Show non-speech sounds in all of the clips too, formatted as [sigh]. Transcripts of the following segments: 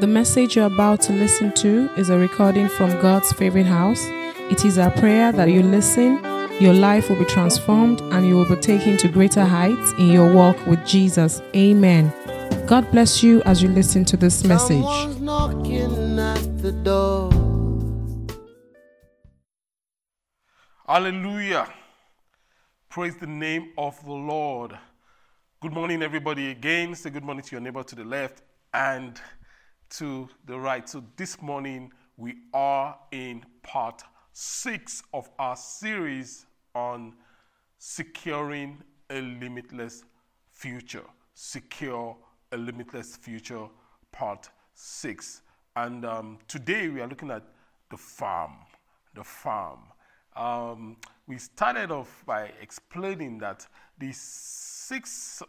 The message you're about to listen to is a recording from God's favorite house. It is our prayer that you listen, your life will be transformed, and you will be taken to greater heights in your walk with Jesus. Amen. God bless you as you listen to this message. Someone's knocking at the door. Hallelujah. Praise the name of the Lord. Good morning, everybody. Again, say good morning to your neighbor to the left and to the right. So, this morning we are in part six of our series on securing a limitless future. Secure a limitless future, part six. And um, today we are looking at the farm. The farm. Um, we started off by explaining that the six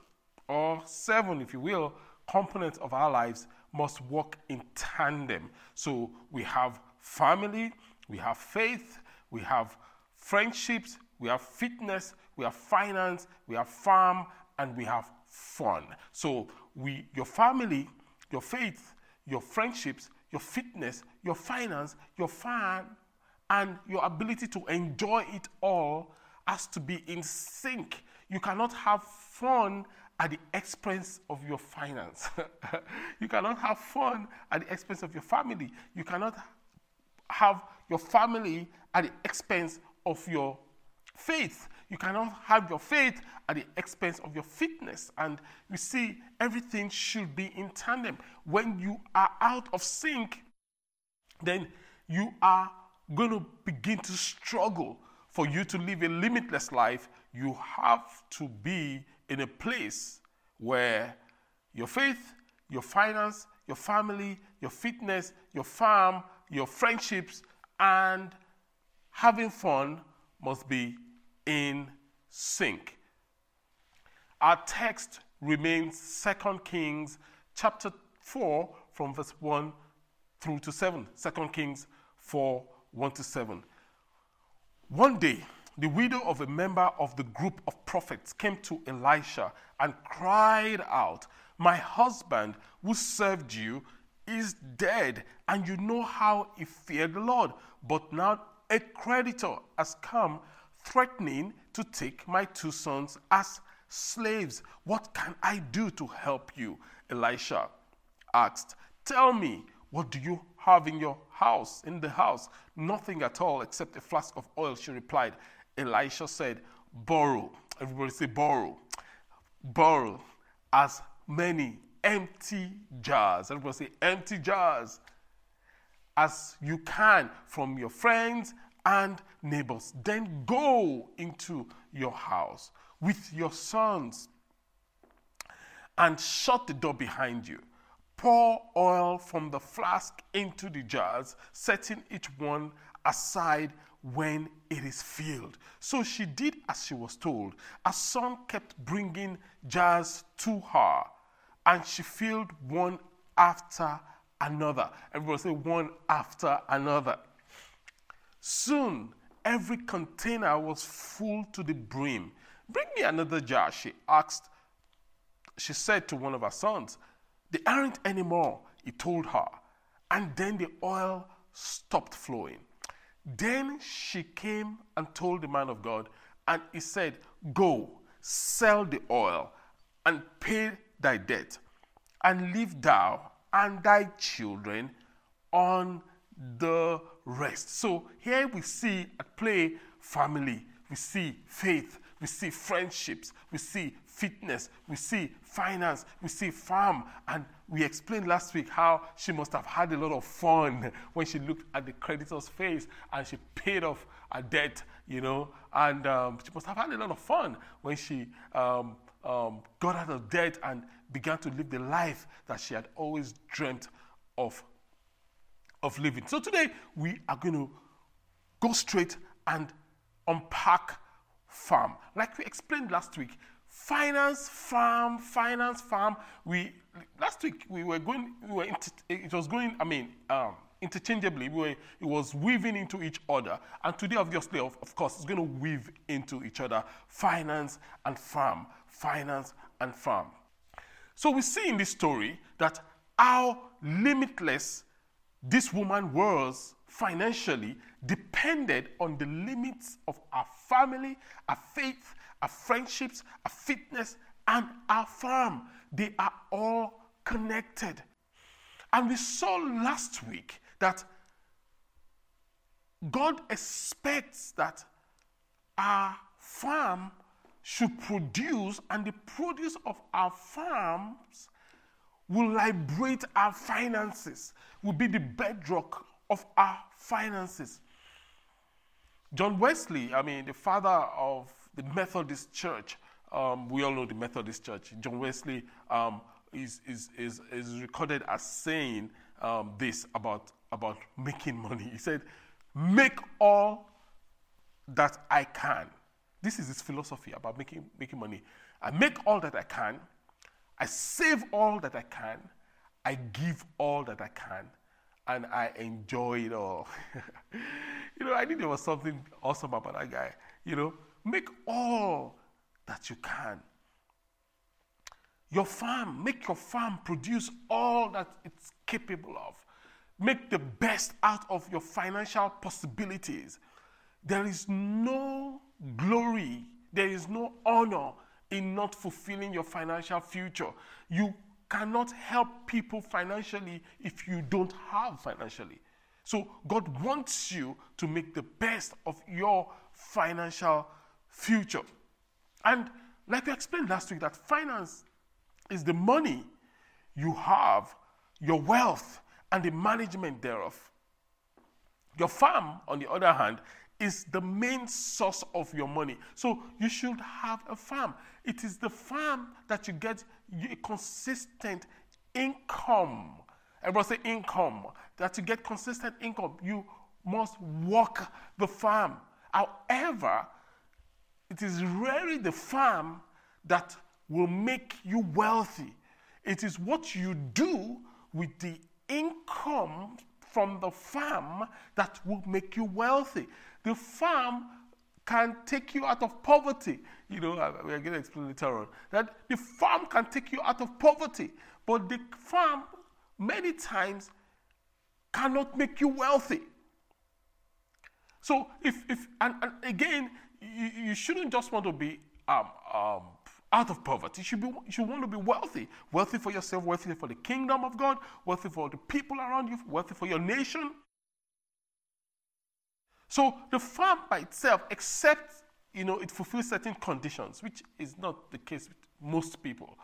or seven, if you will, components of our lives must work in tandem. So we have family, we have faith, we have friendships, we have fitness, we have finance, we have farm, and we have fun. So we, your family, your faith, your friendships, your fitness, your finance, your fun, and your ability to enjoy it all has to be in sync. You cannot have fun at the expense of your finance. [laughs] you cannot have fun at the expense of your family. You cannot have your family at the expense of your faith. You cannot have your faith at the expense of your fitness. And you see, everything should be in tandem. When you are out of sync, then you are going to begin to struggle. For you to live a limitless life, you have to be in a place where your faith, your finance, your family, your fitness, your farm, your friendships, and having fun must be in sync. Our text remains 2 Kings chapter 4 from verse 1 through to 7. 2 Kings 4 1 to 7. One day, the widow of a member of the group of prophets came to Elisha and cried out, My husband, who served you, is dead, and you know how he feared the Lord. But now a creditor has come threatening to take my two sons as slaves. What can I do to help you? Elisha asked. Tell me, what do you have in your house, in the house? Nothing at all except a flask of oil, she replied. Elisha said, Borrow. Everybody say, borrow. Borrow as many empty jars. Everybody say, empty jars as you can from your friends and neighbors. Then go into your house with your sons and shut the door behind you. Pour oil from the flask into the jars, setting each one aside when it is filled. So she did as she was told. A son kept bringing jars to her, and she filled one after another. Everybody say one after another. Soon, every container was full to the brim. Bring me another jar, she asked. She said to one of her sons. They aren't anymore, he told her. And then the oil stopped flowing. Then she came and told the man of God, and he said, Go, sell the oil, and pay thy debt, and live thou and thy children on the rest. So here we see at play family, we see faith, we see friendships, we see fitness, we see finance, we see farm. And we explained last week how she must have had a lot of fun when she looked at the creditor's face and she paid off a debt, you know. And um, she must have had a lot of fun when she um, um, got out of debt and began to live the life that she had always dreamt of, of living. So today we are going to go straight and unpack farm. Like we explained last week, finance farm, finance farm. We last week we were going, we were it was going. I mean, um, interchangeably. We were, it was weaving into each other, and today, obviously, of, of course, it's going to weave into each other. Finance and farm, finance and farm. So we see in this story that how limitless this woman was financially depended on the limits of our family, our faith, our friendships, our fitness, and our farm. They are all connected. And we saw last week that God expects that our farm should produce, and the produce of our farms will liberate our finances, will be the bedrock of our finances. John Wesley, I mean, the father of the Methodist Church, um, we all know the Methodist Church. John Wesley um, is, is, is, is recorded as saying um, this about, about making money. He said, Make all that I can. This is his philosophy about making, making money. I make all that I can, I save all that I can, I give all that I can, and I enjoy it oh. all. [laughs] you know, I think there was something awesome about that guy. You know, make all that you can. Your farm, make your farm produce all that it's capable of. Make the best out of your financial possibilities. There is no glory, there is no honor in not fulfilling your financial future. You cannot help people financially if you don't have financially. So, God wants you to make the best of your financial future. And like we explained last week, that finance is the money you have, your wealth, and the management thereof. Your farm, on the other hand, is the main source of your money. So you should have a farm. It is the farm that you get a consistent income. Everybody say income. That you get consistent income, you must work the farm. However, it is rarely the farm that will make you wealthy. It is what you do with the income from the farm that will make you wealthy. The farm can take you out of poverty. You know, we're going to explain later on that the farm can take you out of poverty, but the farm many times cannot make you wealthy. So, if, if and, and again, you, you, shouldn't just want to be um, um, out of poverty. You should, be, you should want to be wealthy. Wealthy for yourself, wealthy for the kingdom of God, wealthy for the people around you, wealthy for your nation. So the farm by itself, except you know, it fulfills certain conditions, which is not the case with most people.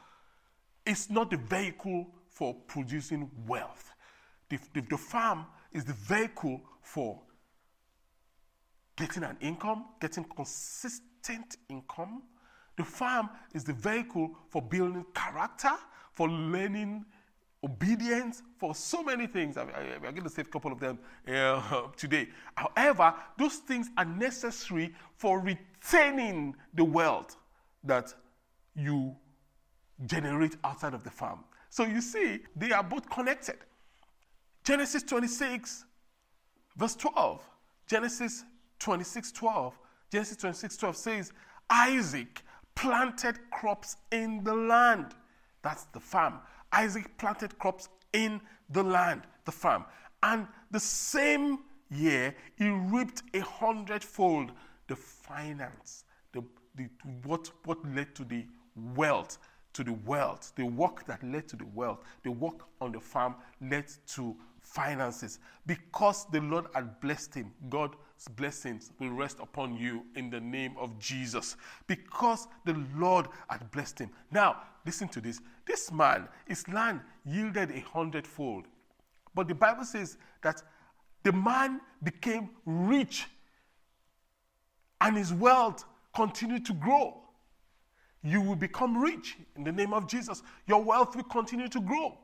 It's not the vehicle for producing wealth. The, the, the farm is the vehicle for getting an income, getting consistent income. The farm is the vehicle for building character, for learning obedience, for so many things. I, am going to say a couple of them uh, [laughs] today. However, those things are necessary for retaining the wealth that you generate outside of the farm. So you see, they are both connected. Genesis 26, verse 12. Genesis 26, 12. Genesis 26, 12 says, Isaac planted crops in the land. That's the farm. Isaac planted crops in the land, the farm. And the same year, he reaped a hundredfold the finance, the, the, what, what led to the wealth, to the wealth, the work that led to the wealth, the work on the farm led to finances. Because the Lord had blessed him, God's blessings will rest upon you in the name of Jesus. Because the Lord had blessed him. Now, listen to this. This man, his land yielded a hundredfold. But the Bible says that the man became rich and his wealth continued to grow. You will become rich in the name of Jesus. Your wealth will continue to grow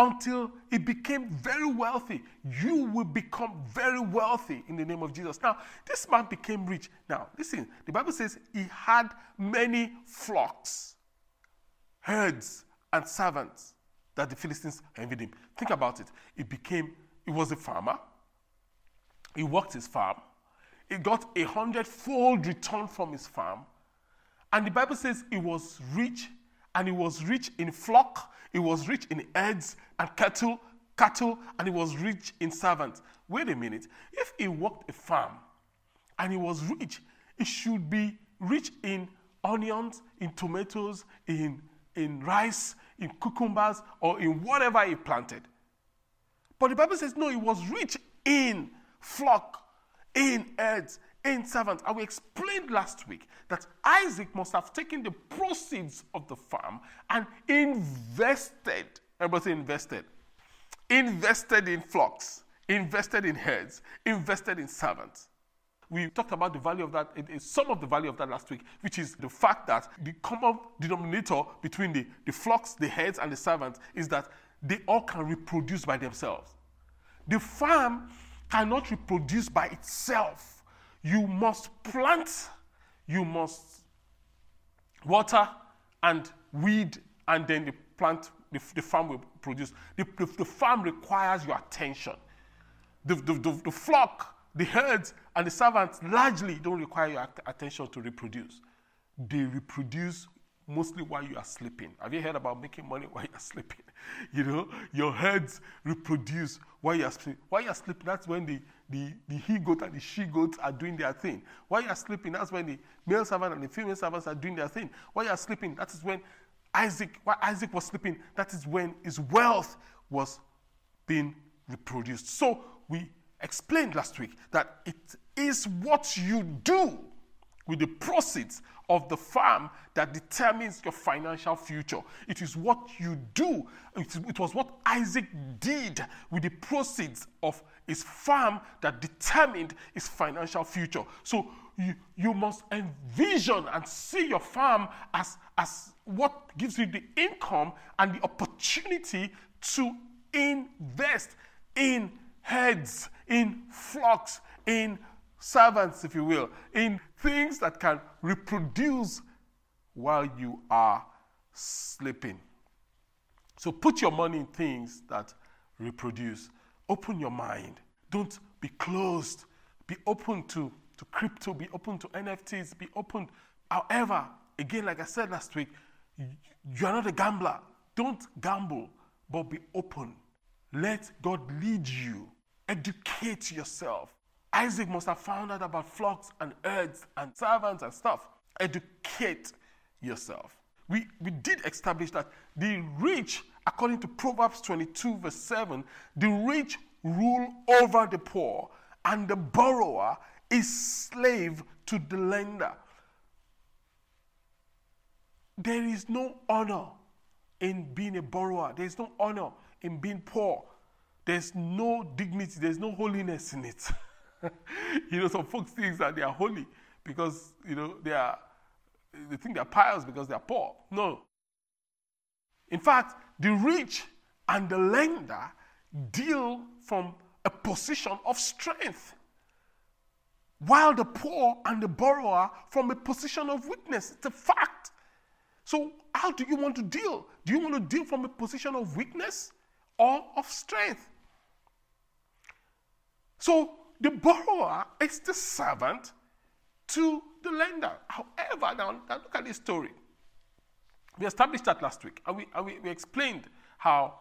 until it became very wealthy. You will become very wealthy in the name of Jesus. Now, this man became rich. Now, listen, the Bible says he had many flocks, herds, and servants that the Philistines envied him. Think about it. He became, he was a farmer. He worked his farm. He got a hundredfold return from his farm. And the Bible says he was rich, and he was rich in flock, he was rich in herds and cattle cattle and he was rich in servants. Wait a minute. If he worked a farm and he was rich, he should be rich in onions, in tomatoes, in, in rice, in cucumbers, or in whatever he planted. But the Bible says, no, he was rich in flock, in herds, in servants. And we explained last week that Isaac must have taken the proceeds of the farm and invested. Everybody invested. Invested in flocks, invested in herds, invested in servants. We talked about the value of that, eh, eh, some of the value of that last week, which is the fact that the common denominator between the, the flocks, the herds, and the servants is that they all can reproduce by themselves. The farm cannot reproduce by itself. You must plant, you must water and weed, and then the plant, the, the farm will produce. The, the, the, farm requires your attention. The, the, the, the flock, the herds, and the servants largely don't require your attention to reproduce. They reproduce mostly while you are sleeping. Have you heard about making money [laughs] while you are sleeping? You know, your herds reproduce while you are sleeping. While you are sleeping, that's when the, the, the he goat and the she goat are doing their thing. While you are sleeping, that's when the male servant and the female servants are doing their thing. While you are sleeping, that is when Isaac, while Isaac was sleeping, that is when his wealth was being reproduced. So we explained last week that it is what you do with the proceeds of the farm that determines your financial future. It is what you do. It, it, was what Isaac did with the proceeds of his farm that determined his financial future. So you, you must envision and see your farm as, as what gives you the income and the opportunity to invest in heads, in flocks, in servants, if you will, in things that can reproduce while you are sleeping. So put your money in things that reproduce. Open your mind. Don't be closed. Be open to, to crypto, be open to NFTs, be open. However, again, like I said last week, you are not a gambler. Don't gamble, but be open. Let God lead you. Educate yourself. Isaac must have found out about flocks and herds and servants and stuff. Educate yourself. We, we did establish that the rich, according to Proverbs 22, verse 7, the rich rule over the poor, and the borrower is slave to the lender. There is no honor in being a borrower, there is no honor in being poor, there's no dignity, there's no holiness in it. [laughs] you know, some folks think that they are holy because, you know, they are, they think they're pious because they're poor. No. In fact, the rich and the lender deal from a position of strength, while the poor and the borrower from a position of weakness. It's a fact. So, how do you want to deal? Do you want to deal from a position of weakness or of strength? So, the borrower is the servant to the lender. However, now, now look at this story. We established that last week, and we, we, we explained how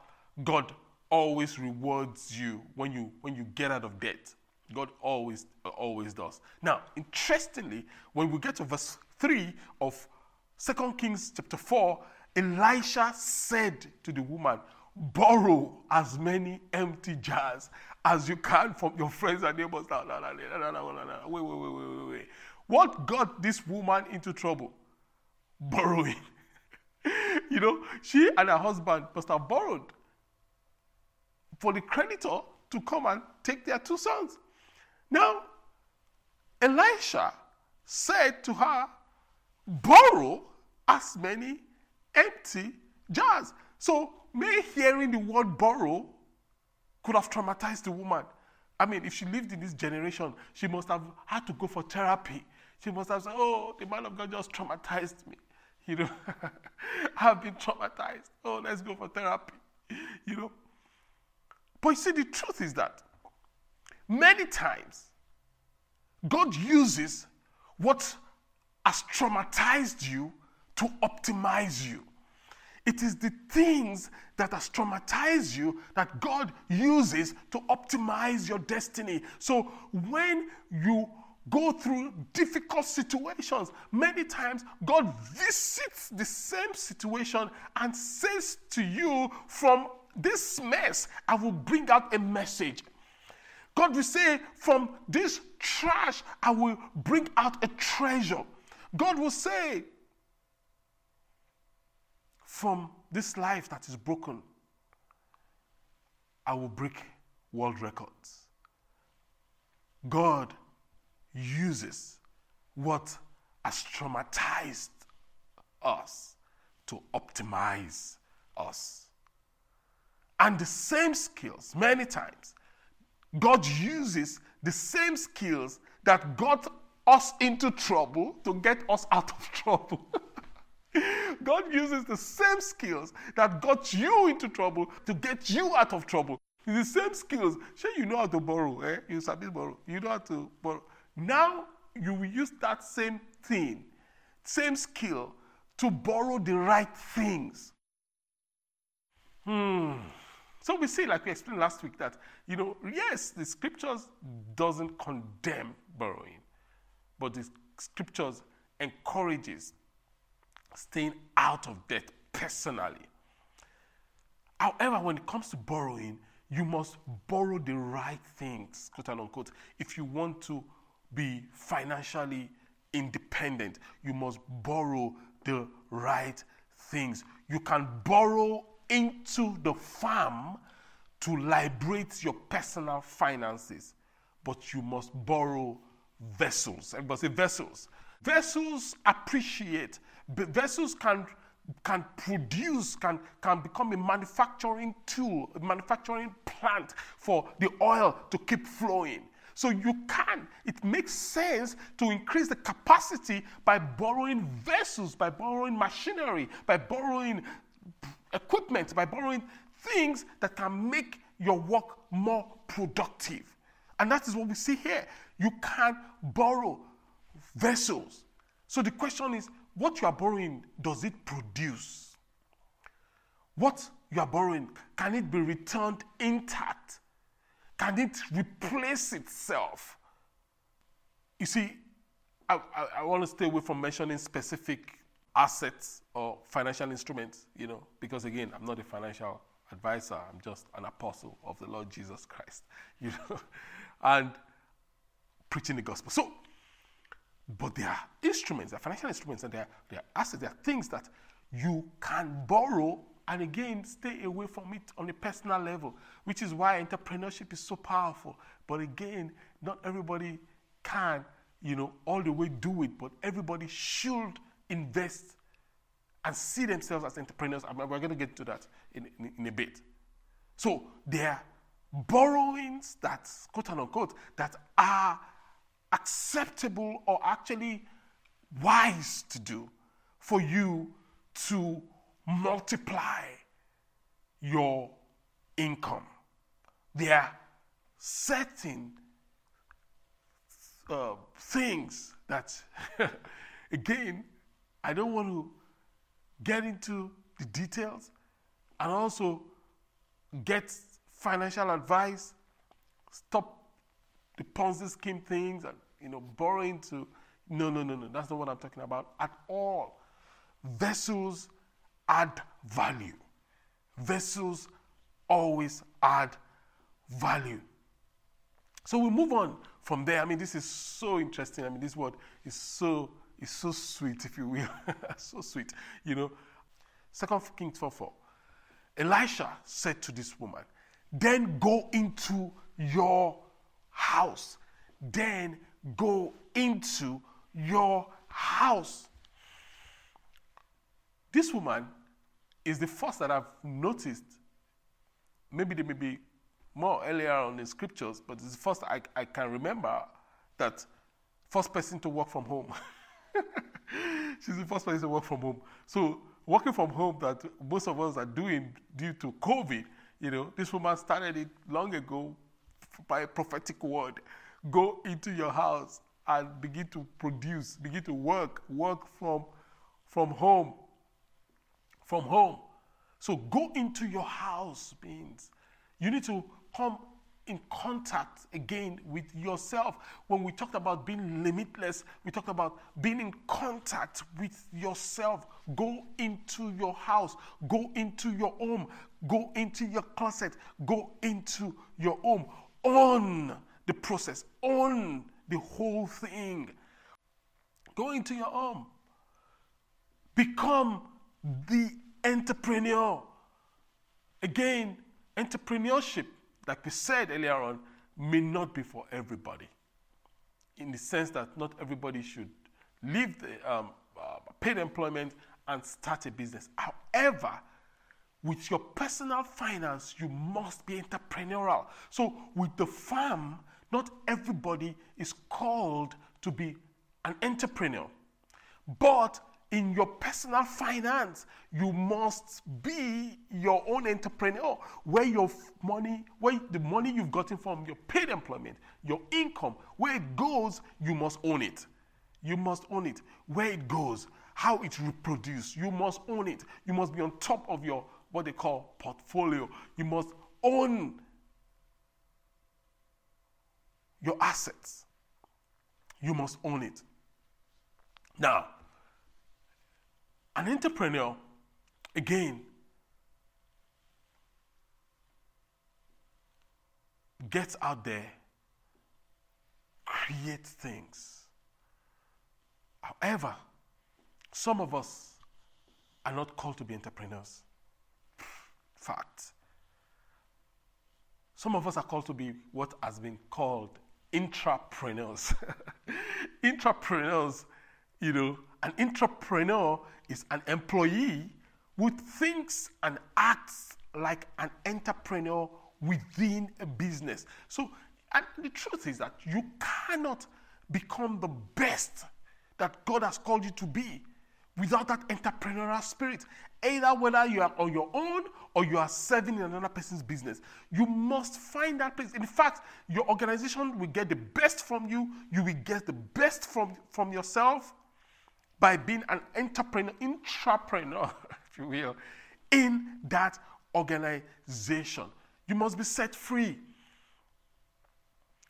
God always rewards you when you when you get out of debt. God always always does. Now, interestingly, when we get to verse 3 of 2 Kings chapter 4, Elisha said to the woman, Borrow as many empty jars as you can from your friends and neighbors. No, wait, wait, wait, wait, wait. What got this woman into trouble? Borrowing. [laughs] you know, she and her husband must have borrowed for the creditor to come and take their two sons. Now, Elisha said to her, Borrow as many empty jars. So, me hearing the word borrow could have traumatized the woman. I mean, if she lived in this generation, she must have had to go for therapy. She must have said, Oh, the man of God just traumatized me. You know, [laughs] I've been traumatized. Oh, let's go for therapy. You know. But you see, the truth is that many times God uses what has traumatized you to optimize you. It is the things that has traumatized you that God uses to optimize your destiny. So when you go through difficult situations, many times God visits the same situation and says to you, From this mess, I will bring out a message. God will say, From this trash, I will bring out a treasure. God will say, From this life that is broken, I will break world records. God uses what has traumatized us to optimize us. And the same skills, many times, God uses the same skills that got us into trouble to get us out of [laughs] trouble. God uses the same skills that got you into trouble to get you out of trouble. The same skills. Sure, you know how to borrow, eh? You sabi borrow. You know how to borrow. Now you will use that same thing, same skill, to borrow the right things. Hmm. So we see, like we explained last week, that you know, yes, the scriptures doesn't condemn borrowing, but the scriptures encourages staying out of debt personally. However, when it comes to borrowing, you must borrow the right things, quote unquote, if you want to be financially independent. You must borrow the right things. You can borrow into the farm to liberate your personal finances, but you must borrow vessels. Everybody say vessels. Vessels appreciate, vessels can can produce, can, can become a manufacturing tool, a manufacturing plant for the oil to keep flowing. So you can, it makes sense to increase the capacity by borrowing vessels, by borrowing machinery, by borrowing equipment, by borrowing things that can make your work more productive. And that is what we see here. You can borrow vessels. So the question is what you are borrowing, does it produce? What you are borrowing, can it be returned intact? Can it replace itself? You see, I, I, I want to stay away from mentioning specific assets or financial instruments, you know, because again, I'm not a financial advisor. I'm just an apostle of the Lord Jesus Christ, [laughs] you know, and preaching the gospel. So, but there are instruments, there are financial instruments, and there are, they're assets, there are things that you can borrow and again, stay away from it on a personal level, which is why entrepreneurship is so powerful. But again, not everybody can, you know, all the way do it, but everybody should invest and see themselves as entrepreneurs. I mean, we're going to get to that in, in, in a bit. So there are borrowings that, quote unquote, that are acceptable or actually wise to do for you to multiply your income. There are certain uh, things that, [laughs] again, I don't want to get into the details and also get financial advice, stop the Ponzi scheme things and you know borrowing to no no no no that's not what I'm talking about at all. Vessels add value. Vessels always add value. So we move on from there. I mean, this is so interesting. I mean, this word is so is so sweet, if you will. [laughs] so sweet. You know, Second Kings 4 4. Elisha said to this woman, Then go into your house. Then go into your house. This woman is the first that I've noticed. Maybe there may be more earlier on in scriptures, but it's the first I, I can remember that first person to work from home. [laughs] She's the first person to work from home. So working from home that most of us are doing due to COVID, you know, this woman started it long ago by a prophetic word. Go into your house and begin to produce, begin to work, work from, from home from home. So go into your house means you need to come in contact again with yourself. When we talked about being limitless, we talked about being in contact with yourself. Go into your house, go into your home, go into your closet, go into your home. Own the process, own the whole thing. Go into your home. Become the entrepreneur. Again, entrepreneurship like we said earlier on, may not be for everybody. In the sense that not everybody should leave the um, uh, paid employment and start a business. However, with your personal finance, you must be entrepreneurial. So, with the farm, not everybody is called to be an entrepreneur. But in your personal finance, you must be your own entrepreneur where your money, where the money you've gotten from your paid employment, your income, where it goes, you must own it. You must own it. Where it goes, how it reproduces, you must own it. You must be on top of your what they call portfolio. You must own your assets. You must own it. Now, an entrepreneur, again, gets out there, creates things. However, some of us are not called to be entrepreneurs. Fact. Some of us are called to be what has been called intrapreneurs. [laughs] intrapreneurs, you know, an intrapreneur is an employee who thinks and acts like an entrepreneur within a business. So, and the truth is that you cannot become the best that God has called you to be without that entrepreneurial spirit. Either whether you are on your own or you are serving in another person's business, you must find that place. In fact, your organization will get the best from you, you will get the best from, from yourself, by being an entrepreneur, intrapreneur, [laughs] if you will, in that organization. You must be set free.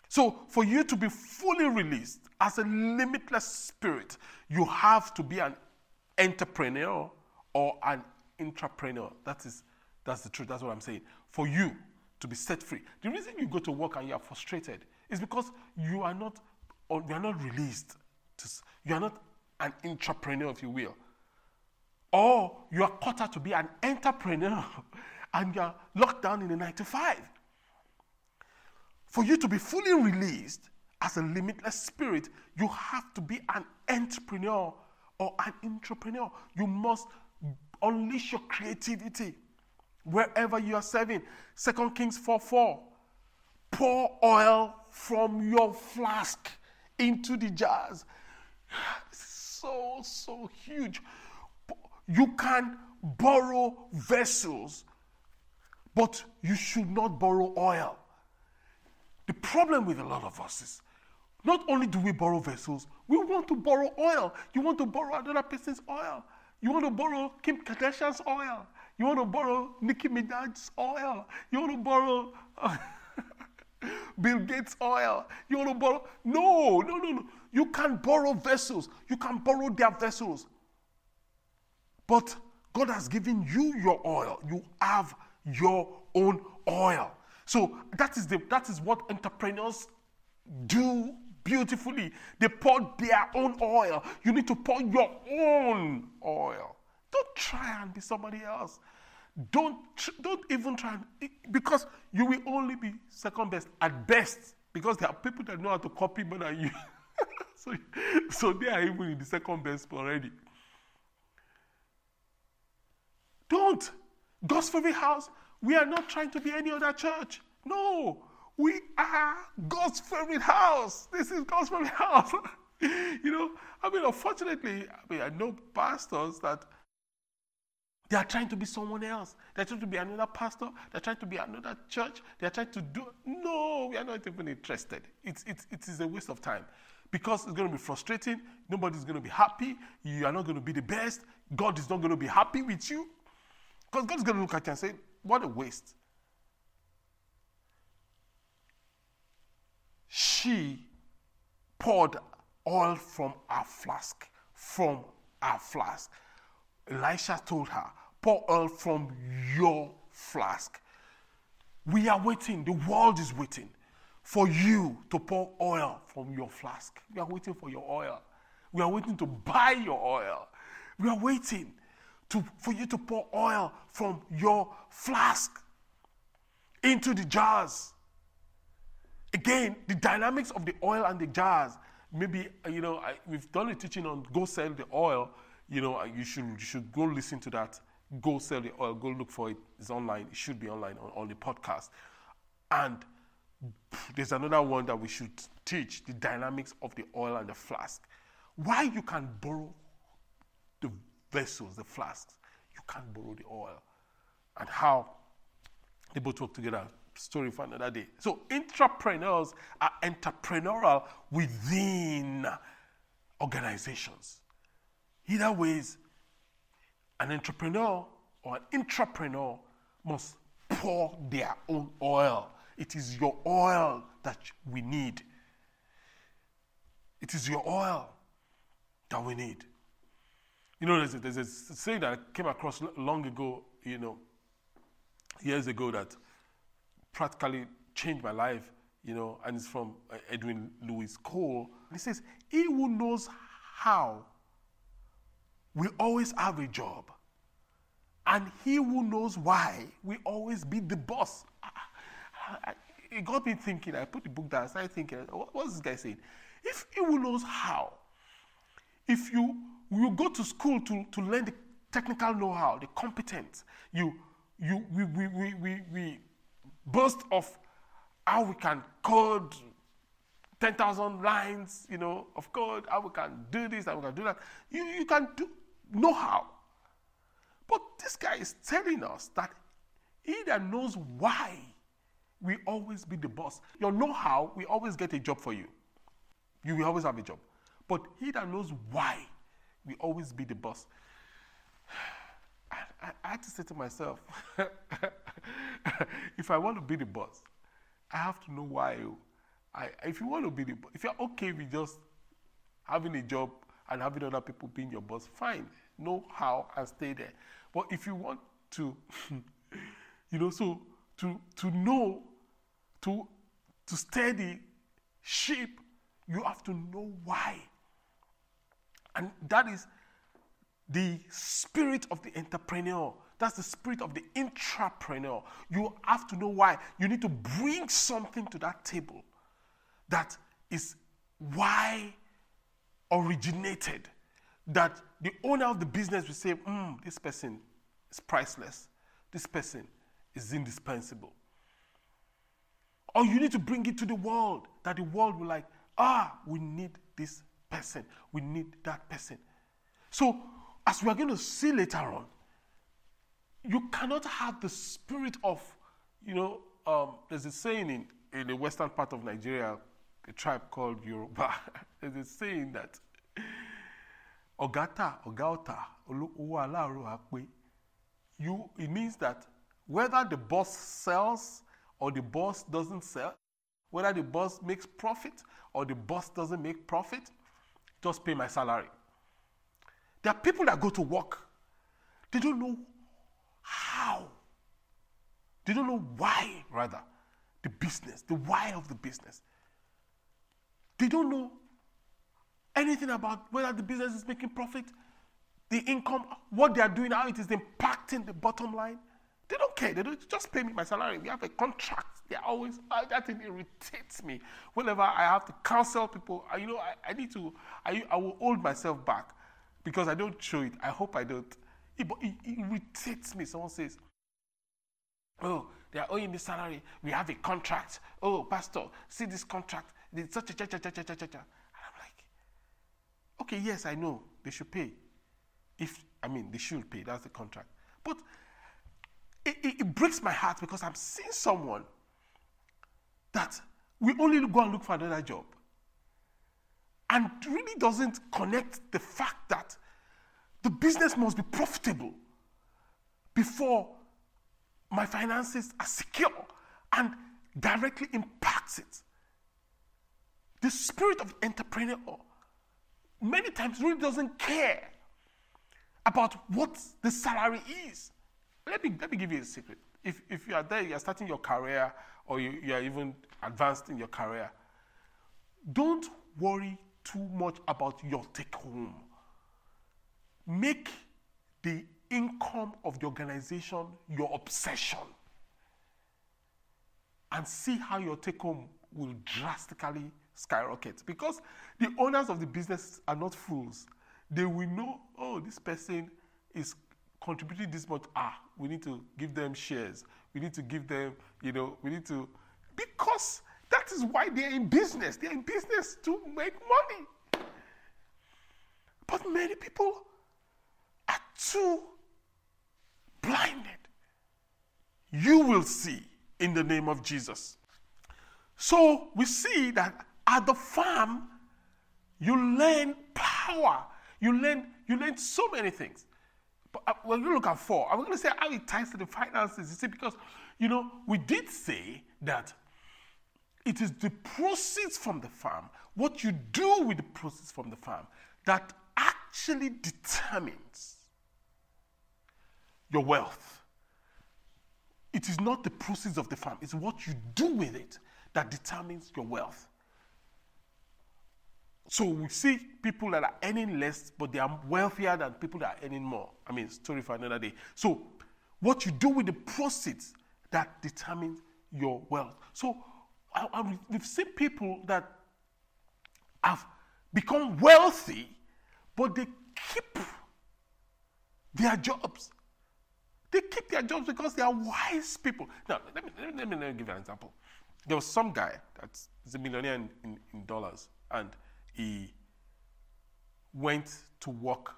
So, for you to be fully released as a limitless spirit, you have to be an entrepreneur or an intrapreneur. That is, that's the truth. That's what I'm saying. For you to be set free. The reason you go to work and you are frustrated is because you are not, or you are not released. To, you are not an entrepreneur, if you will. Or you are caught up to be an entrepreneur [laughs] and you are locked down in a 9 to 5. For you to be fully released as a limitless spirit, you have to be an intrapreneur or an entrepreneur. You must unleash your creativity wherever you are serving. Second Kings 4 4. Pour oil from your flask into the jars so, so huge. You can borrow vessels, but you should not borrow oil. The problem with a lot of us is not only do we borrow vessels, we want to borrow oil. You want to borrow another person's oil. You want to borrow Kim Kardashian's oil. You want to borrow Nicki Minaj's oil. You want to borrow uh, [laughs] Bill Gates' oil. You want to borrow? No, no, no, no. You can borrow vessels, you can borrow their vessels. But God has given you your oil. You have your own oil. So that is the that is what entrepreneurs do beautifully. They pour their own oil. You need to pour your own oil. Don't try and be somebody else. Don't don't even try and, because you will only be second best at best because there are people that know how to copy more than you. [laughs] [laughs] so, so they are even in the second best already. Don't. God's favorite house, we are not trying to be any other church. No. We are God's favorite house. This is God's favorite house. [laughs] you know, I mean, unfortunately, I mean, I know pastors that they are trying to be someone else. They're trying to be another pastor. They're trying to be another church. They're trying to do. No, we are not even interested. It's, it's, it is a waste of time because it's going to be frustrating. Nobody's going to be happy. You are not going to be the best. God is not going to be happy with you. Because God's going to look at you and say, What a waste. She poured oil from our flask, from our flask. Elisha told her, Pour oil from your flask. We are waiting, the world is waiting for you to pour oil from your flask. We are waiting for your oil. We are waiting to buy your oil. We are waiting to, for you to pour oil from your flask into the jars. Again, the dynamics of the oil and the jars. Maybe, uh, you know, I, we've done a teaching on go sell the oil. You know, uh, you should, you should go listen to that. Go sell the oil. Go look for it. It's online. It should be online on, on the podcast. And there's another one that we should teach the dynamics of the oil and the flask. Why you can borrow the vessels, the flasks, you can't borrow the oil. And how they both work together. Story for another day. So, entrepreneurs are entrepreneurial within organizations. Either ways, an entrepreneur or an intrapreneur must pour their own oil. It is your oil that we need. It is your oil that we need. You know, there's a, there's a saying that I came across long ago, you know, years ago that practically changed my life, you know, and it's from uh, Edwin Louis Cole. And he says, He who knows how will always have a job. And he who knows why will always be the boss. It got me thinking. I put the book down. I started thinking, what's this guy saying? If he knows how, if you you go to school to, to learn the technical know-how, the competence, you you we we, we, we, we burst of how we can code 10,000 lines, you know, of code, how we can do this, how we can do that. You, you can do know how. But this guy is telling us that he that knows why will always be the boss. Your know how will always get a job for you. You will always have a job. But he that knows why will always be the boss. [sighs] I, I had to say to myself, [laughs] if I want to be the boss, I have to know why. Oh. I, if you want to be the boss, if you're okay with just having a job and having other people being your boss, fine. Know how and stay there. But if you want to, [laughs] you know, so to to know, to to steady sheep, you have to know why. And that is the spirit of the entrepreneur. That's the spirit of the intrapreneur. You have to know why. You need to bring something to that table that is why originated. That the owner of the business will say, mm, this person is priceless. This person is indispensable. Or you need to bring it to the world that the world will like, ah, we need this person. We need that person. So, as we are going to see later on, you cannot have the spirit of, you know, um, there's a saying in, in the western part of Nigeria, a tribe called Yoruba. [laughs] there's a saying that Ogata, Ogauta, you it means that whether the boss sells or the boss doesn't sell, whether the boss makes profit or the boss doesn't make profit, just pay my salary. There are people that go to work, they don't know how. They don't know why, rather, the business, the why of the business. They don't know anything about whether the business is making profit, the income, what they are doing, how it is impacting the bottom line. They don't care. They don't just pay me my salary. We have a contract. They're always uh, that thing irritates me. Whenever I have to counsel people, I, you know, I, I need to. I, I will hold myself back because I don't show it. I hope I don't. It, it, it irritates me. Someone says, "Oh, they are owing me salary. We have a contract. Oh, pastor, see this contract. It's such a cha cha cha cha cha cha." And I'm like, "Okay, yes, I know they should pay. If I mean they should pay. That's the contract, but." It, it, breaks my heart because I'm seeing someone that we only go and look for another job and really doesn't connect the fact that the business must be profitable before my finances are secure and directly impacts it. The spirit of entrepreneur many times really doesn't care about what the salary is. Let me, let me give you a secret. If, if you are there, you are starting your career, or you, you are even advanced in your career, don't worry too much about your take home. Make the income of the organization your obsession and see how your take home will drastically skyrocket because the owners of the business are not fools they will know oh this person is contributing this much ah we need to give them shares. We need to give them you know we need to because that is why they're in business. They're in business to make money. But many people are too blinded. You will see in the name of jesus. So we see that at the farm you learn power. You learn, you learn so many things. But uh, when you look at four, I'm going to say how it ties to the finances. You see, because, you know, we did say that it is the proceeds from the farm, what you do with the proceeds from the farm, that actually determines your wealth. It is not the proceeds of the farm, it's what you do with it that determines your wealth. So we see people that are earning less, but they are wealthier than people that are earning more. I mean, story for another day. So what you do with the proceeds that determines your wealth. So I, I, we've seen people that have become wealthy, but they keep their jobs. They keep their jobs because they are wise people. Now, let me, let me, let me, give you an example. There was some guy that's a millionaire in, in, in dollars, and he went to work.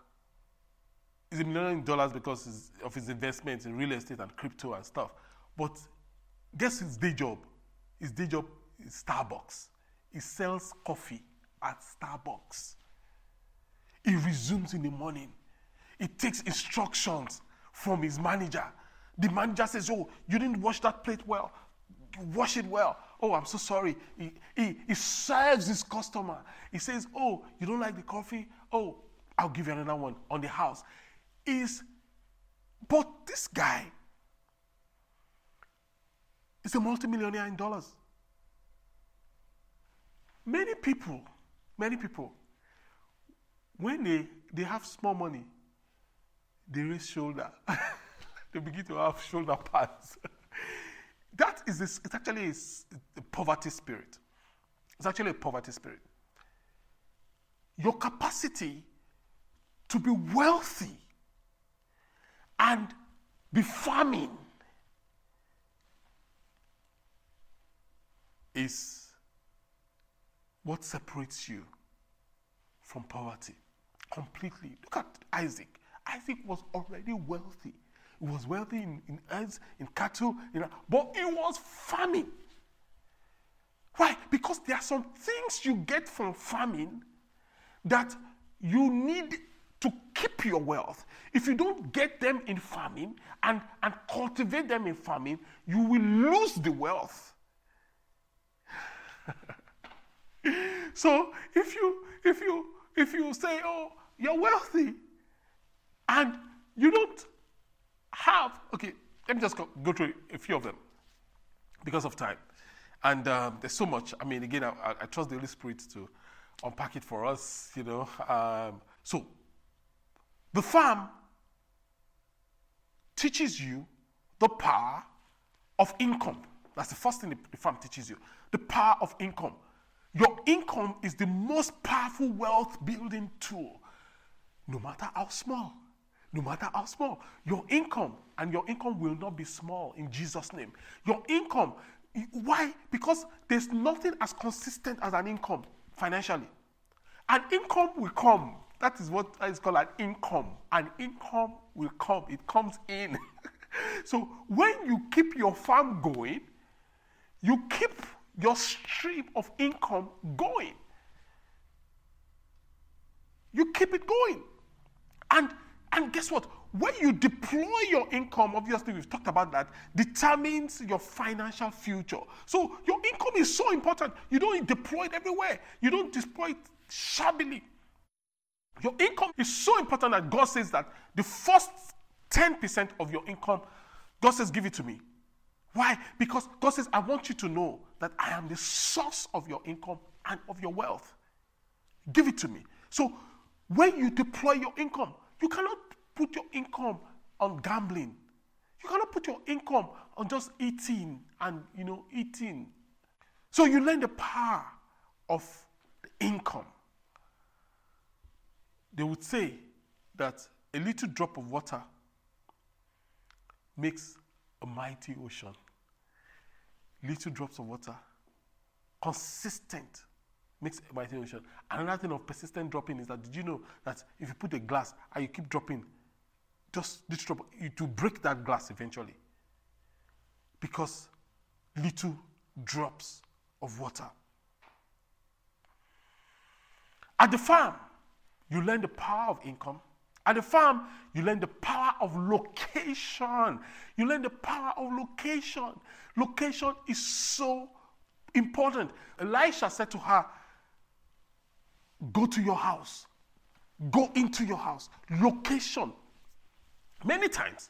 He's a million dollars because of his investments in real estate and crypto and stuff. But guess his day job? His day job is Starbucks. He sells coffee at Starbucks. He resumes in the morning. He takes instructions from his manager. The manager says, Oh, you didn't wash that plate well. Wash it well. Oh, I'm so sorry. He, he, he serves his customer. He says, Oh, you don't like the coffee? Oh, I'll give you another one on the house. Is but this guy is a multimillionaire in dollars. Many people, many people, when they, they have small money, they raise shoulder. [laughs] they begin to have shoulder pads. [laughs] That is, this, it's actually a, poverty spirit. It's actually a poverty spirit. Your capacity to be wealthy and be farming is what separates you from poverty completely. Look at Isaac. Isaac was already wealthy. He was wealthy in, in herds, in cattle, in, but he was farming. Why? Because there are some things you get from farming that you need to keep your wealth. If you don't get them in farming and, and cultivate them in farming, you will lose the wealth. [laughs] so if you if you if you say, oh, you're wealthy, and you don't have, okay, let me just go, go through a few of them because of time. And um, there's so much. I mean, again, I, I, trust the Holy Spirit to unpack it for us, you know. Um, so, the farm teaches you the power of income. That's the first thing the farm teaches you the power of income. Your income is the most powerful wealth building tool, no matter how small no matter how small. Your income, and your income will not be small in Jesus' name. Your income, why? Because there's nothing as consistent as an income financially. An income will come. That is what is called an income. An income will come, it comes in. [laughs] so when you keep your farm going, you keep your stream of income going. You keep it going. And And guess what? When you deploy your income, obviously we've talked about that, determines your financial future. So your income is so important. You don't deploy it everywhere. You don't deploy it shabbily. Your income is so important that God says that the first 10% of your income, God says, give it to me. Why? Because God says, I want you to know that I am the source of your income and of your wealth. Give it to me. So when you deploy your income, you cannot put your income on gambling. You cannot put your income on just eating and you know eating. So you learn the power of the income. They would say that a little drop of water makes a mighty ocean. Little drops of water, consistent, makes. Another thing of persistent dropping is that did you know that if you put a glass and you keep dropping, just little drop, it will break that glass eventually. Because little drops of water. At the farm, you learn the power of income. At the farm, you learn the power of location. You learn the power of location. Location is so important. Elisha said to her, Go to your house, go into your house. Location. Many times,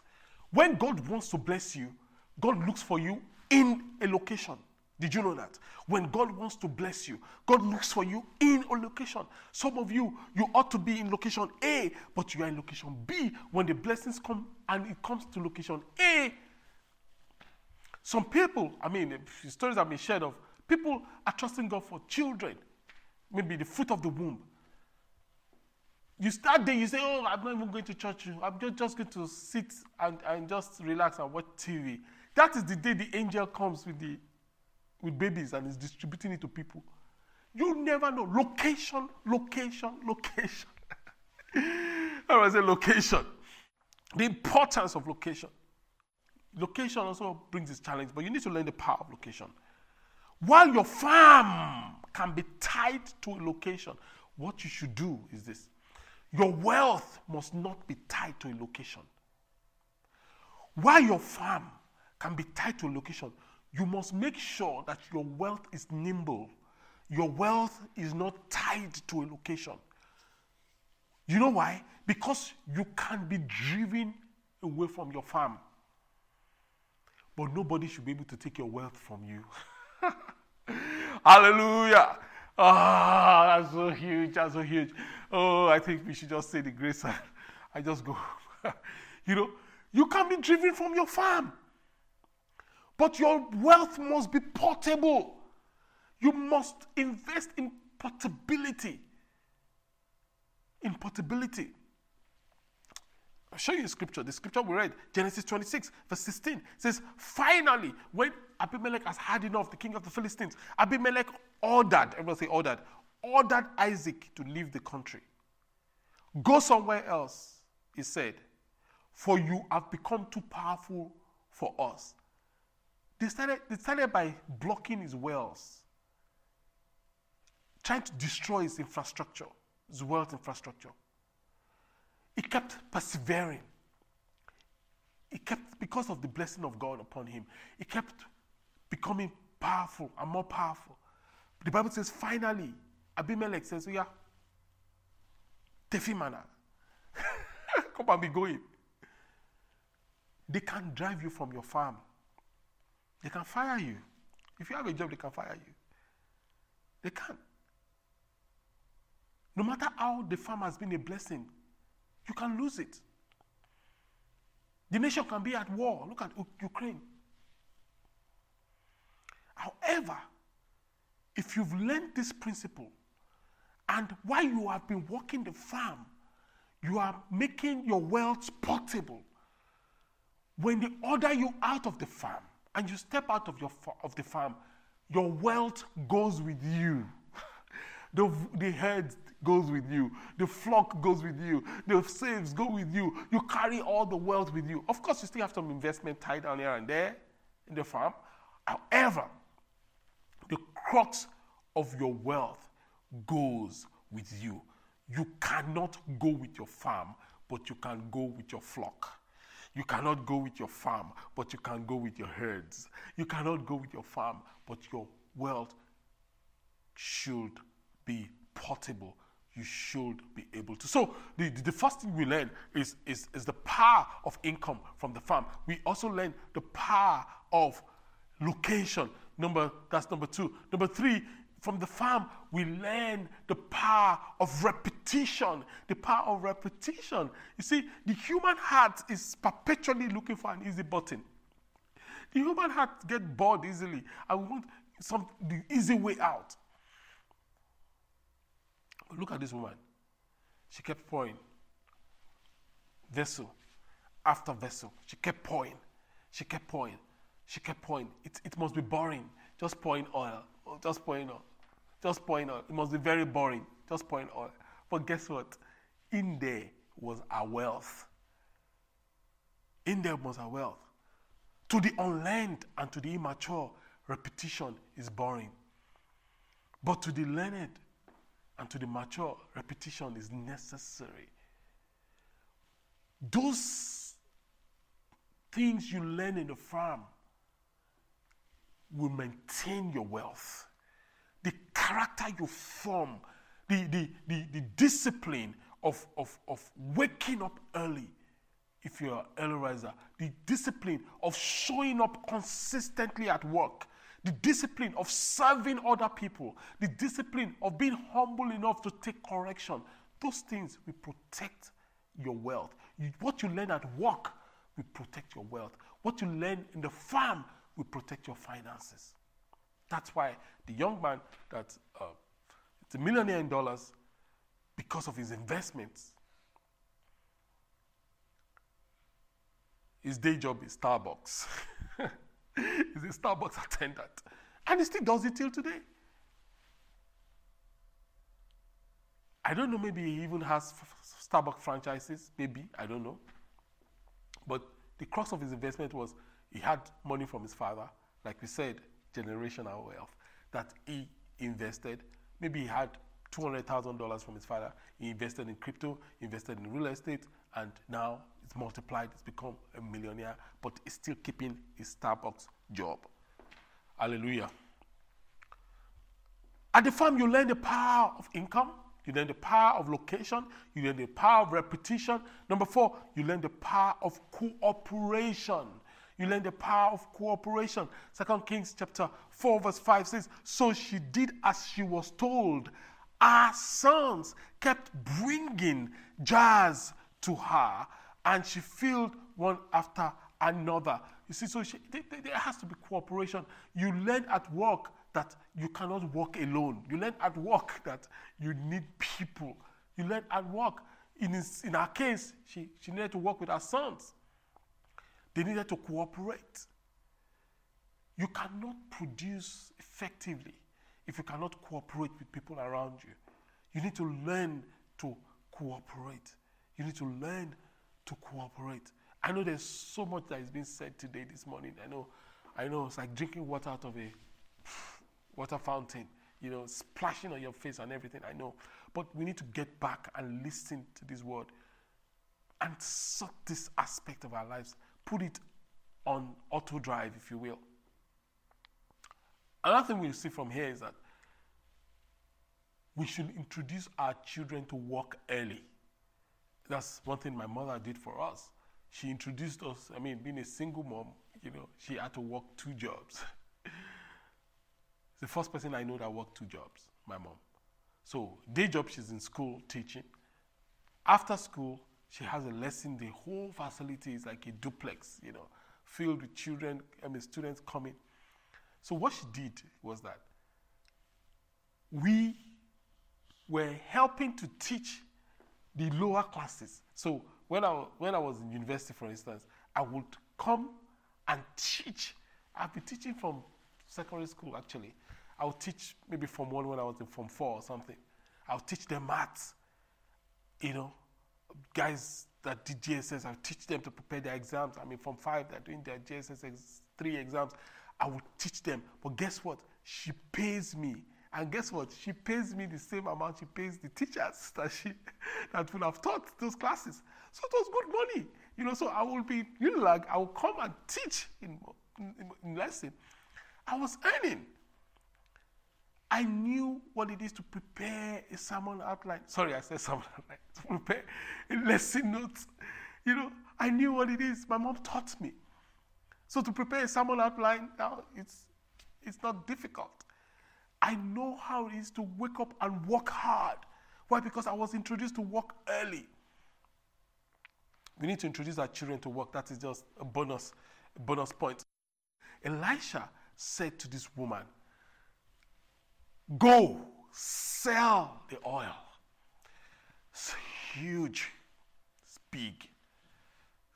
when God wants to bless you, God looks for you in a location. Did you know that? When God wants to bless you, God looks for you in a location. Some of you, you ought to be in location A, but you are in location B. When the blessings come and it comes to location A, some people, I mean, stories have been shared of people are trusting God for children, maybe the fruit of the womb. You start there, you say, Oh, I'm not even going to church. I'm just, just going to sit and, and just relax and watch TV. That is the day the angel comes with the with babies and is distributing it to people. You never know. Location, location, location. [laughs] I was say location. The importance of location. Location also brings its challenge, but you need to learn the power of location. While your farm can be tied to a location, what you should do is this your wealth must not be tied to a location. While your farm can be tied to a location, you must make sure that your wealth is nimble. Your wealth is not tied to a location. You know why? Because you can be driven away from your farm. But nobody should be able to take your wealth from you. [laughs] Hallelujah. Ah, oh, that's so huge. That's so huge. Oh, I think we should just say the grace. I just go. [laughs] you know, you can be driven from your farm. But your wealth must be portable. You must invest in portability. In portability. I'll show you the scripture. The scripture we read, Genesis 26, verse 16, says, Finally, when Abimelech has had enough, the king of the Philistines, Abimelech ordered, everyone say ordered, ordered Isaac to leave the country. Go somewhere else, he said, for you have become too powerful for us. They started, they started by blocking his wells, trying to destroy his infrastructure, his wealth infrastructure. He kept persevering. He kept, because of the blessing of God upon him, he kept becoming powerful and more powerful. The Bible says, finally, Abimelech says, oh, yeah, Tefimana, [laughs] come and be going. They can drive you from your farm. They can fire you. If you have a job, they can fire you. They can. No matter how the farm has been a blessing, you can lose it. The nation can be at war. Look at Ukraine. However, if you've learned this principle, and while you have been working the farm, you are making your wealth portable. When they order you out of the farm, and you step out of, your, of the farm, your wealth goes with you. [laughs] the, the herd goes with you. The flock goes with you. The slaves go with you. You carry all the wealth with you. Of course, you still have some investment tied down here and there in the farm. However, the crux of your wealth goes with you. You cannot go with your farm, but you can go with your flock. You cannot go with your farm, but you can go with your herds. You cannot go with your farm, but your wealth should be portable. You should be able to. So, the, the first thing we learn is, is, is the power of income from the farm. We also learn the power of location. Number, that's number two. Number three, from the farm, we learn the power of repetition. The power of repetition. You see, the human heart is perpetually looking for an easy button. The human heart gets bored easily. I want some the easy way out. Look at this woman. She kept pouring vessel after vessel. She kept pouring. She kept pouring. She kept pouring. It, it must be boring. Just pouring oil. Oh, just pouring oil. Just pouring oil. It must be very boring. Just pouring oil. But guess what? In there was our wealth. In there was our wealth. To the unlearned and to the immature, repetition is boring. But to the learned and to the mature, repetition is necessary. Those things you learn in the farm will maintain your wealth. The character you form, the, the, the, the discipline of, of, of waking up early, if you're an early riser, the discipline of showing up consistently at work, the discipline of serving other people, the discipline of being humble enough to take correction, those things will protect your wealth. You, what you learn at work will protect your wealth. What you learn in the farm will protect your finances. That's why the young man that uh, is a millionaire in dollars, because of his investments, his day job is Starbucks. [laughs] He's a Starbucks attendant. And he still does it till today. I don't know, maybe he even has Starbucks franchises, maybe, I don't know. But the crux of his investment was he had money from his father, like we said, generational wealth, that he invested. Maybe he had $200,000 from his father. He invested in crypto, invested in real estate, and now it's multiplied. It's become a millionaire, but he's still keeping his Starbucks job. Hallelujah. At the farm, you learn the power of income. You learn the power of location. You learn the power of repetition. Number four, you learn the power of cooperation. You learn the power of cooperation. Second Kings chapter 4, verse 5 says, So she did as she was told. Our sons kept bringing jars to her, and she filled one after another. You see, so she, there, has to be cooperation. You learn at work that you cannot work alone. You learn at work that you need people. You learn at work. In, his, in our case, she, she needed to work with her sons. They needed to cooperate. You cannot produce effectively if you cannot cooperate with people around you. You need to learn to cooperate. You need to learn to cooperate. I know there's so much that is being said today, this morning. I know, I know it's like drinking water out of a [sighs] water fountain, you know, splashing on your face and everything. I know. But we need to get back and listen to this word and sort this aspect of our lives put it on auto drive, if you will. Another thing we see from here is that we should introduce our children to work early. That's one thing my mother did for us. She introduced us, I mean, being a single mom, you know, she had to work two jobs. [laughs] the first person I know that worked two jobs, my mom. So, day job, she's in school teaching. After school, she has a lesson. The whole facility is like a duplex, you know, filled with children, I mean, students coming. So what she did was that we were helping to teach the lower classes. So when I, when I was in university, for instance, I would come and teach. I've been teaching from secondary school, actually. I would teach maybe from one when I was in Form 4 or something. I would teach them maths, you know, guys that did JSS, I teach them to prepare their exams. I mean, from five, they're doing their JSS ex- three exams. I would teach them. But guess what? She pays me And guess what? She pays me the same amount she pays the teachers [laughs] that she that would have taught those classes. So it was good money. You know, so I will be, you know, like I will come and teach in, in, in lesson. I was earning. I knew what it is to prepare a sermon outline. Sorry, I said sermon [laughs] outline. To prepare a lesson notes. You know, I knew what it is. My mom taught me. So to prepare a sermon outline, now it's it's not difficult. I know how it is to wake up and work hard. Why? Because I was introduced to work early. We need to introduce our children to work. That is just a bonus, a bonus point. Elisha said to this woman, Go sell the oil. It's huge. It's big.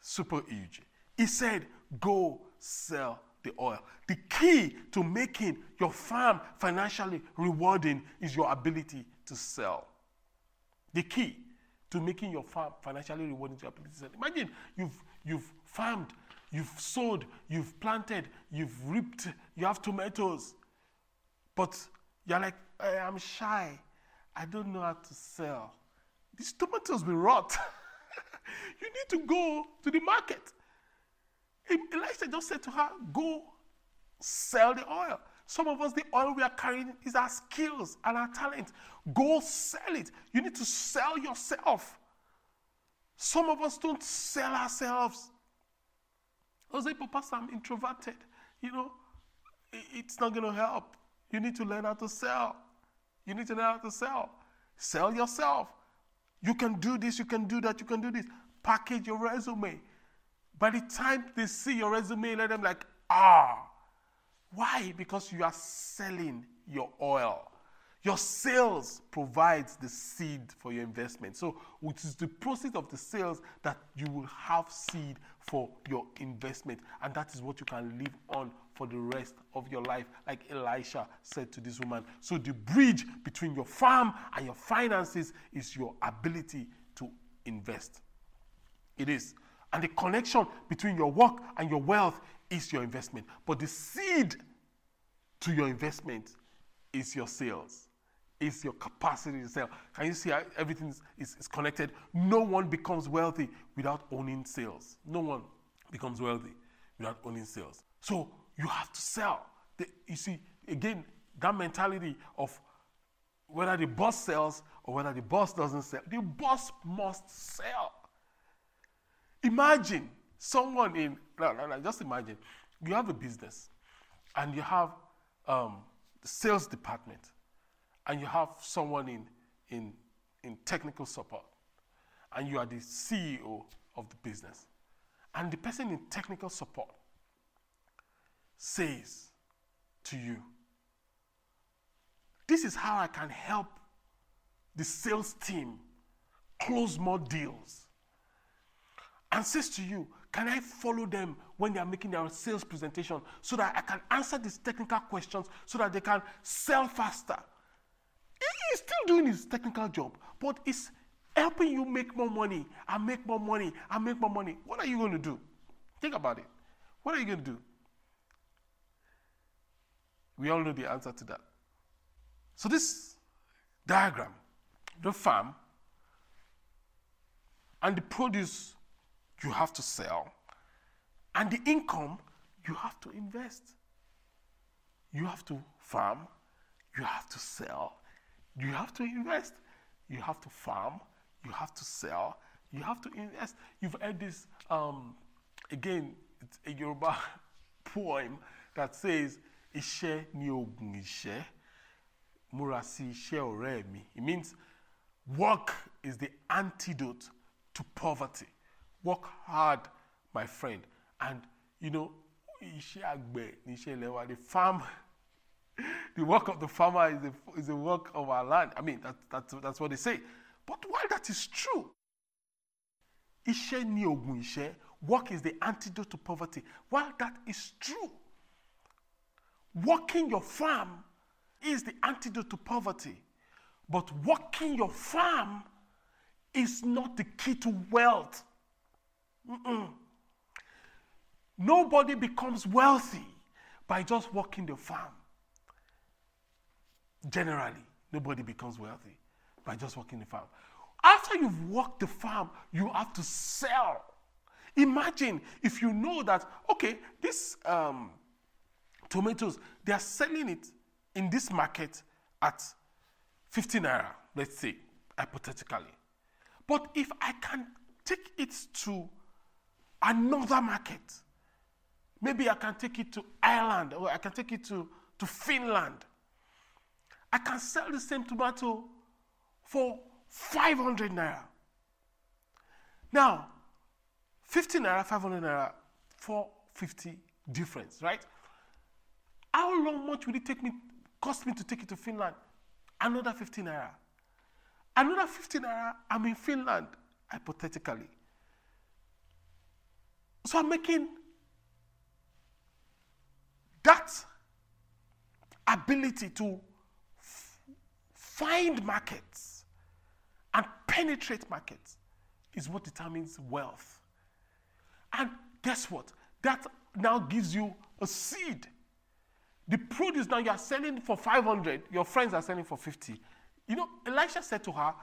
Super huge. He said, Go sell the oil. The key to making your farm financially rewarding is your ability to sell. The key to making your farm financially rewarding is your ability to sell. Imagine you've, you've farmed, you've sowed, you've planted, you've reaped, you have tomatoes, but you're like, eh, I'm shy. I don't know how to sell. These tomatoes will rot. [laughs] you need to go to the market. Elisha just said to her, Go sell the oil. Some of us, the oil we are carrying is our skills and our talent. Go sell it. You need to sell yourself. Some of us don't sell ourselves. Was like, Pastor, I'm introverted. You know, it's not going to help. You need to learn how to sell. You need to learn how to sell. Sell yourself. You can do this, you can do that, you can do this. Package your resume. By the time they see your resume, let them like, ah. Why? Because you are selling your oil. Your sales provides the seed for your investment. So it is the process of the sales that you will have seed for your investment. And that is what you can live on for the rest of your life, like Elisha said to this woman. So the bridge between your farm and your finances is your ability to invest. It is. And the connection between your work and your wealth is your investment. But the seed to your investment is your sales, is your capacity to sell. Can you see how everything is, is, connected? No one becomes wealthy without owning sales. No one becomes wealthy without owning sales. So you have to sell. The, you see, again, that mentality of whether the boss sells or whether the boss doesn't sell, the boss must sell. Imagine someone in, no, no, no, just imagine you have a business and you have um, the sales department and you have someone in, in, in technical support and you are the CEO of the business. And the person in technical support says to you, This is how I can help the sales team close more deals and says to you, Can I follow them when they are making their sales presentation so that I can answer these technical questions so that they can sell faster? He is still doing his technical job, but it's helping you make more money and make more money and make more money. What are you going to do? Think about it. What are you going to do? We all know the answer to that. So, this diagram, the farm, and the produce you have to sell. And the income, you have to invest. You have to farm, you have to sell, you have to invest, you have to farm, you have to sell, you have to invest. You've heard this, um, again, it's a Yoruba [laughs] poem that says, Iṣẹ́ ni oògùn ìṣẹ́, múra sí iṣẹ́ ọ̀rẹ́ mi. It means work is the antidote to poverty. Work hard, my friend. And you know, the farm, the work of the farmer is the, is the work of our land. I mean, that, that's, that's what they say. But while that is true, ishe ni oguiche work is the antidote to poverty. While that is true, working your farm is the antidote to poverty. But working your farm is not the key to wealth. Mm-mm. Nobody becomes wealthy by just working the farm. Generally, nobody becomes wealthy by just working the farm. After you've worked the farm, you have to sell. Imagine if you know that, okay, this um, tomatoes, they are selling it in this market at 15 naira, let's say, hypothetically. But if I can take it to another market, maybe I can take it to Ireland or I can take it to, to Finland, I can sell the same tomato for 500 naira. Now, 50 naira, 500 naira, 450 difference, right? How long much will it take me, cost me to take it to Finland? Another 50 naira. Another 50 naira, I'm in Finland, hypothetically. So I'm making that ability to find markets and penetrate markets is what determines wealth. And guess what? That now gives you a seed. The produce now you are selling for 500, your friends are selling for 50. You know, Elisha said to her,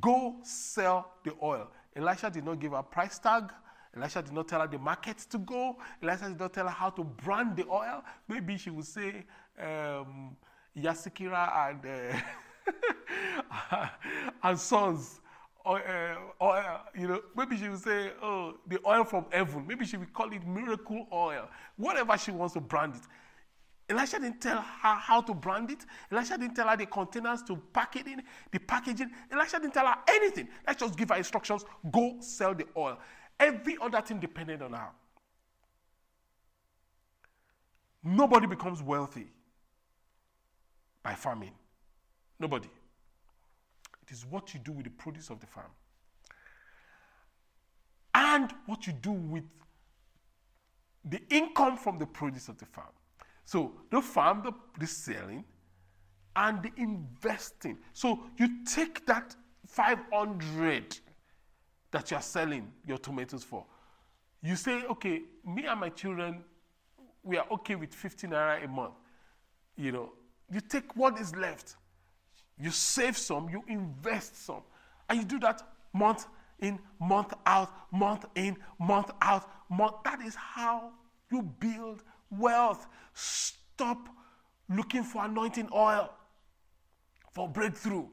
Go sell the oil. Elisha did not give her a price tag. Elisha did not tell her the market to go. Elisha did not tell her how to brand the oil. Maybe she would say um, Yasikira and, uh, [laughs] [laughs] and Sons. Or, uh, or uh, you know, maybe she would say, "Oh, the oil from heaven." Maybe she would call it miracle oil. Whatever she wants to brand it. Elisha didn't tell her how to brand it. Elisha didn't tell her the containers to pack it in, the packaging. Elisha didn't tell her anything. Let's just give her instructions. Go sell the oil. Every other thing depended on her. Nobody becomes wealthy by farming. Nobody. It is what you do with the produce of the farm. And what you do with the income from the produce of the farm. So the farm, the, the selling, and the investing. So you take that 500 that you are selling your tomatoes for. You say, okay, me and my children, we are okay with 15 naira a month. You know, you take what is left, you save some, you invest some, and you do that month in, month out, month in, month out, month. That is how you build wealth. Stop looking for anointing oil for breakthrough,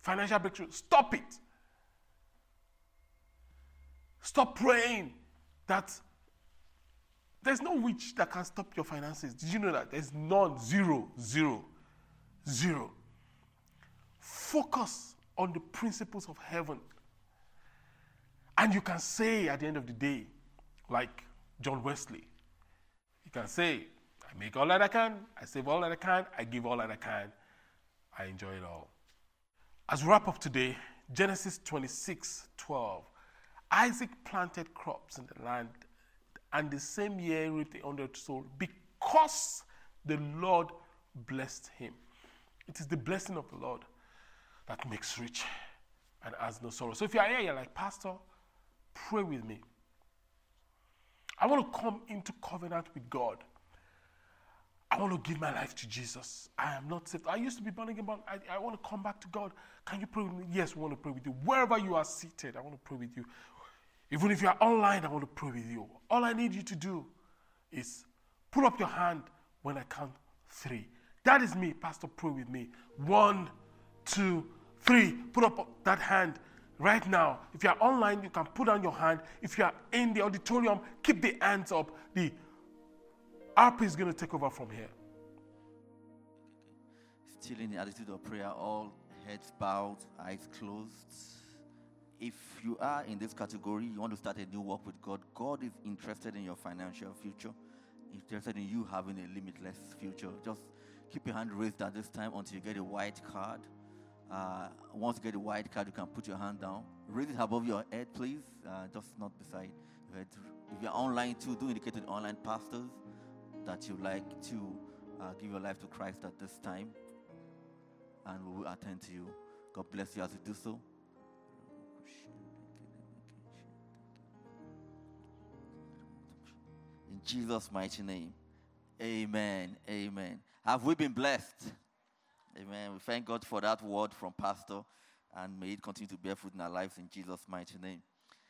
financial breakthrough. Stop it. Stop praying that there's no witch that can stop your finances. Did you know that? There's none. Zero. Zero. Zero. Focus on the principles of heaven. And you can say at the end of the day, like John Wesley, you can say, I make all that I can, I save all that I can, I give all that I can, I enjoy it all. As we wrap up today, Genesis 26 12. Isaac planted crops in the land, and the same year reaped a hundredfold because the Lord blessed him. It is the blessing of the Lord that makes rich and has no sorrow. So if you are here, you're like, Pastor, pray with me. I want to come into covenant with God. I want to give my life to Jesus. I am not saved. I used to be born again, but I, I want to come back to God. Can you pray with me? Yes, we want to pray with you. Wherever you are seated, I want to pray with you. Even if you are online, I want to pray with you. All I need you to do is pull up your hand when I count three. That is me, Pastor. Pray with me. One, two, three. Put up that hand right now. If you are online, you can put down your hand. If you are in the auditorium, keep the hands up. The RP is going to take over from here. Still in the attitude of prayer, all heads bowed, eyes closed. If you are in this category, you want to start a new walk with God, God is interested in your financial future, interested in you having a limitless future. Just keep your hand raised at this time until you get a white card. Uh, once you get a white card, you can put your hand down. Raise it above your head, please, uh, just not beside your head. If you're online too, do indicate to the online pastors that you'd like to uh, give your life to Christ at this time, and we will attend to you. God bless you as you do so. In Jesus' mighty name. Amen. Amen. Have we been blessed? Amen. We thank God for that word from Pastor, and may it continue to bear fruit in our lives in Jesus' mighty name.